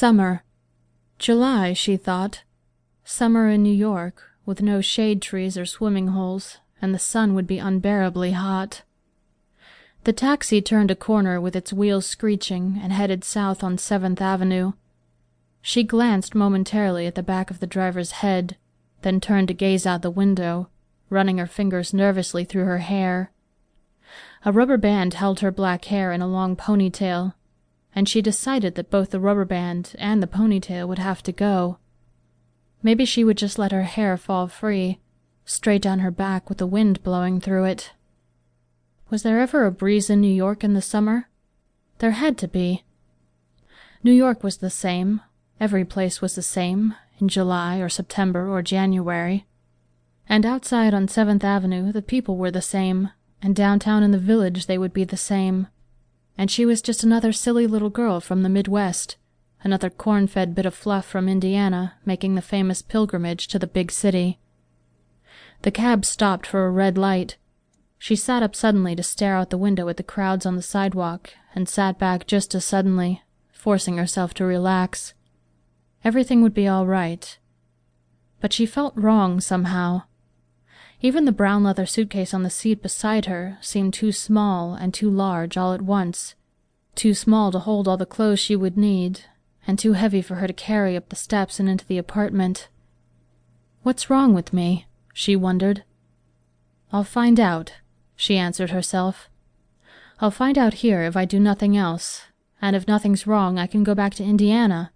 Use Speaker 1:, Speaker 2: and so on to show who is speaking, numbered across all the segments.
Speaker 1: Summer. July, she thought. Summer in New York, with no shade trees or swimming holes, and the sun would be unbearably hot. The taxi turned a corner with its wheels screeching and headed south on Seventh Avenue. She glanced momentarily at the back of the driver's head, then turned to gaze out the window, running her fingers nervously through her hair. A rubber band held her black hair in a long ponytail, and she decided that both the rubber band and the ponytail would have to go. Maybe she would just let her hair fall free, straight down her back with the wind blowing through it. Was there ever a breeze in New York in the summer? There had to be. New York was the same, every place was the same, in July or September or January. And outside on Seventh Avenue the people were the same, and downtown in the village they would be the same. And she was just another silly little girl from the Midwest, another corn fed bit of fluff from Indiana making the famous pilgrimage to the big city. The cab stopped for a red light. She sat up suddenly to stare out the window at the crowds on the sidewalk, and sat back just as suddenly, forcing herself to relax. Everything would be all right. But she felt wrong somehow. Even the brown leather suitcase on the seat beside her seemed too small and too large all at once. Too small to hold all the clothes she would need, and too heavy for her to carry up the steps and into the apartment. What's wrong with me? she wondered. I'll find out, she answered herself. I'll find out here if I do nothing else, and if nothing's wrong I can go back to Indiana,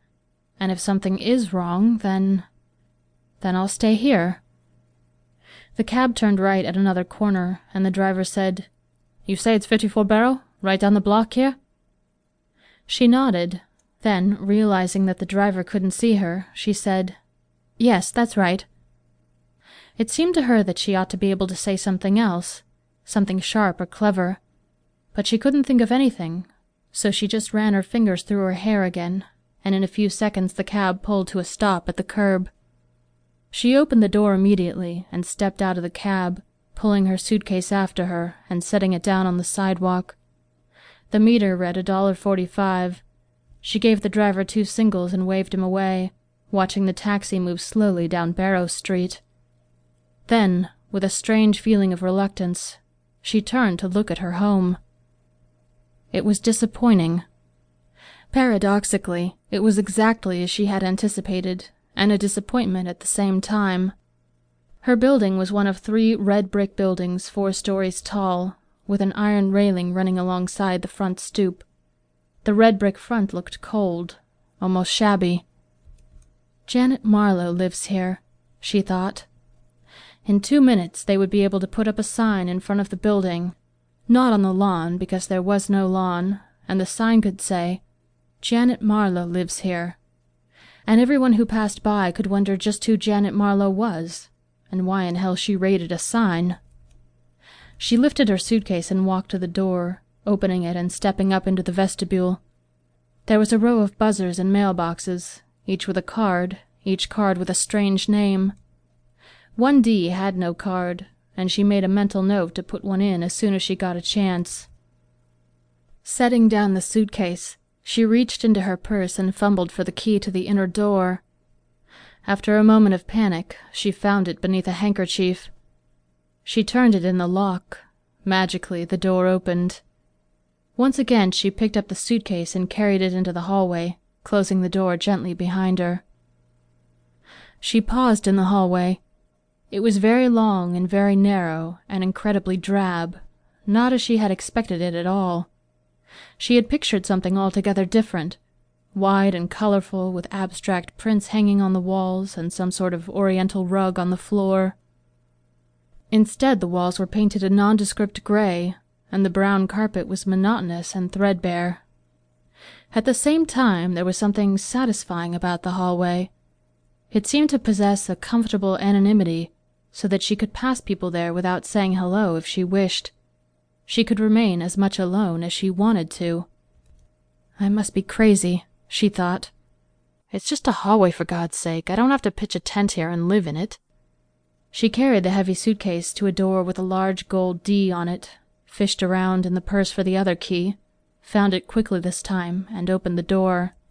Speaker 1: and if something is wrong, then. then I'll stay here. The cab turned right at another corner, and the driver said, You say it's 54 Barrow, right down the block here? She nodded. Then, realizing that the driver couldn't see her, she said, Yes, that's right. It seemed to her that she ought to be able to say something else, something sharp or clever, but she couldn't think of anything, so she just ran her fingers through her hair again, and in a few seconds the cab pulled to a stop at the curb. She opened the door immediately and stepped out of the cab, pulling her suitcase after her and setting it down on the sidewalk. The meter read a dollar forty-five. She gave the driver two singles and waved him away, watching the taxi move slowly down Barrow Street. Then, with a strange feeling of reluctance, she turned to look at her home. It was disappointing. Paradoxically, it was exactly as she had anticipated and a disappointment at the same time. Her building was one of three red brick buildings four stories tall, with an iron railing running alongside the front stoop. The red brick front looked cold, almost shabby. Janet Marlowe lives here, she thought. In two minutes they would be able to put up a sign in front of the building, not on the lawn because there was no lawn, and the sign could say, Janet Marlowe lives here and everyone who passed by could wonder just who Janet Marlowe was, and why in hell she raided a sign. She lifted her suitcase and walked to the door, opening it and stepping up into the vestibule. There was a row of buzzers and mailboxes, each with a card, each card with a strange name. 1D had no card, and she made a mental note to put one in as soon as she got a chance. Setting down the suitcase, she reached into her purse and fumbled for the key to the inner door. After a moment of panic, she found it beneath a handkerchief. She turned it in the lock. Magically, the door opened. Once again, she picked up the suitcase and carried it into the hallway, closing the door gently behind her. She paused in the hallway. It was very long and very narrow and incredibly drab, not as she had expected it at all. She had pictured something altogether different, wide and colorful, with abstract prints hanging on the walls and some sort of oriental rug on the floor. Instead, the walls were painted a nondescript gray, and the brown carpet was monotonous and threadbare. At the same time, there was something satisfying about the hallway. It seemed to possess a comfortable anonymity, so that she could pass people there without saying hello if she wished. She could remain as much alone as she wanted to. I must be crazy, she thought. It's just a hallway, for God's sake. I don't have to pitch a tent here and live in it. She carried the heavy suitcase to a door with a large gold D on it, fished around in the purse for the other key, found it quickly this time, and opened the door.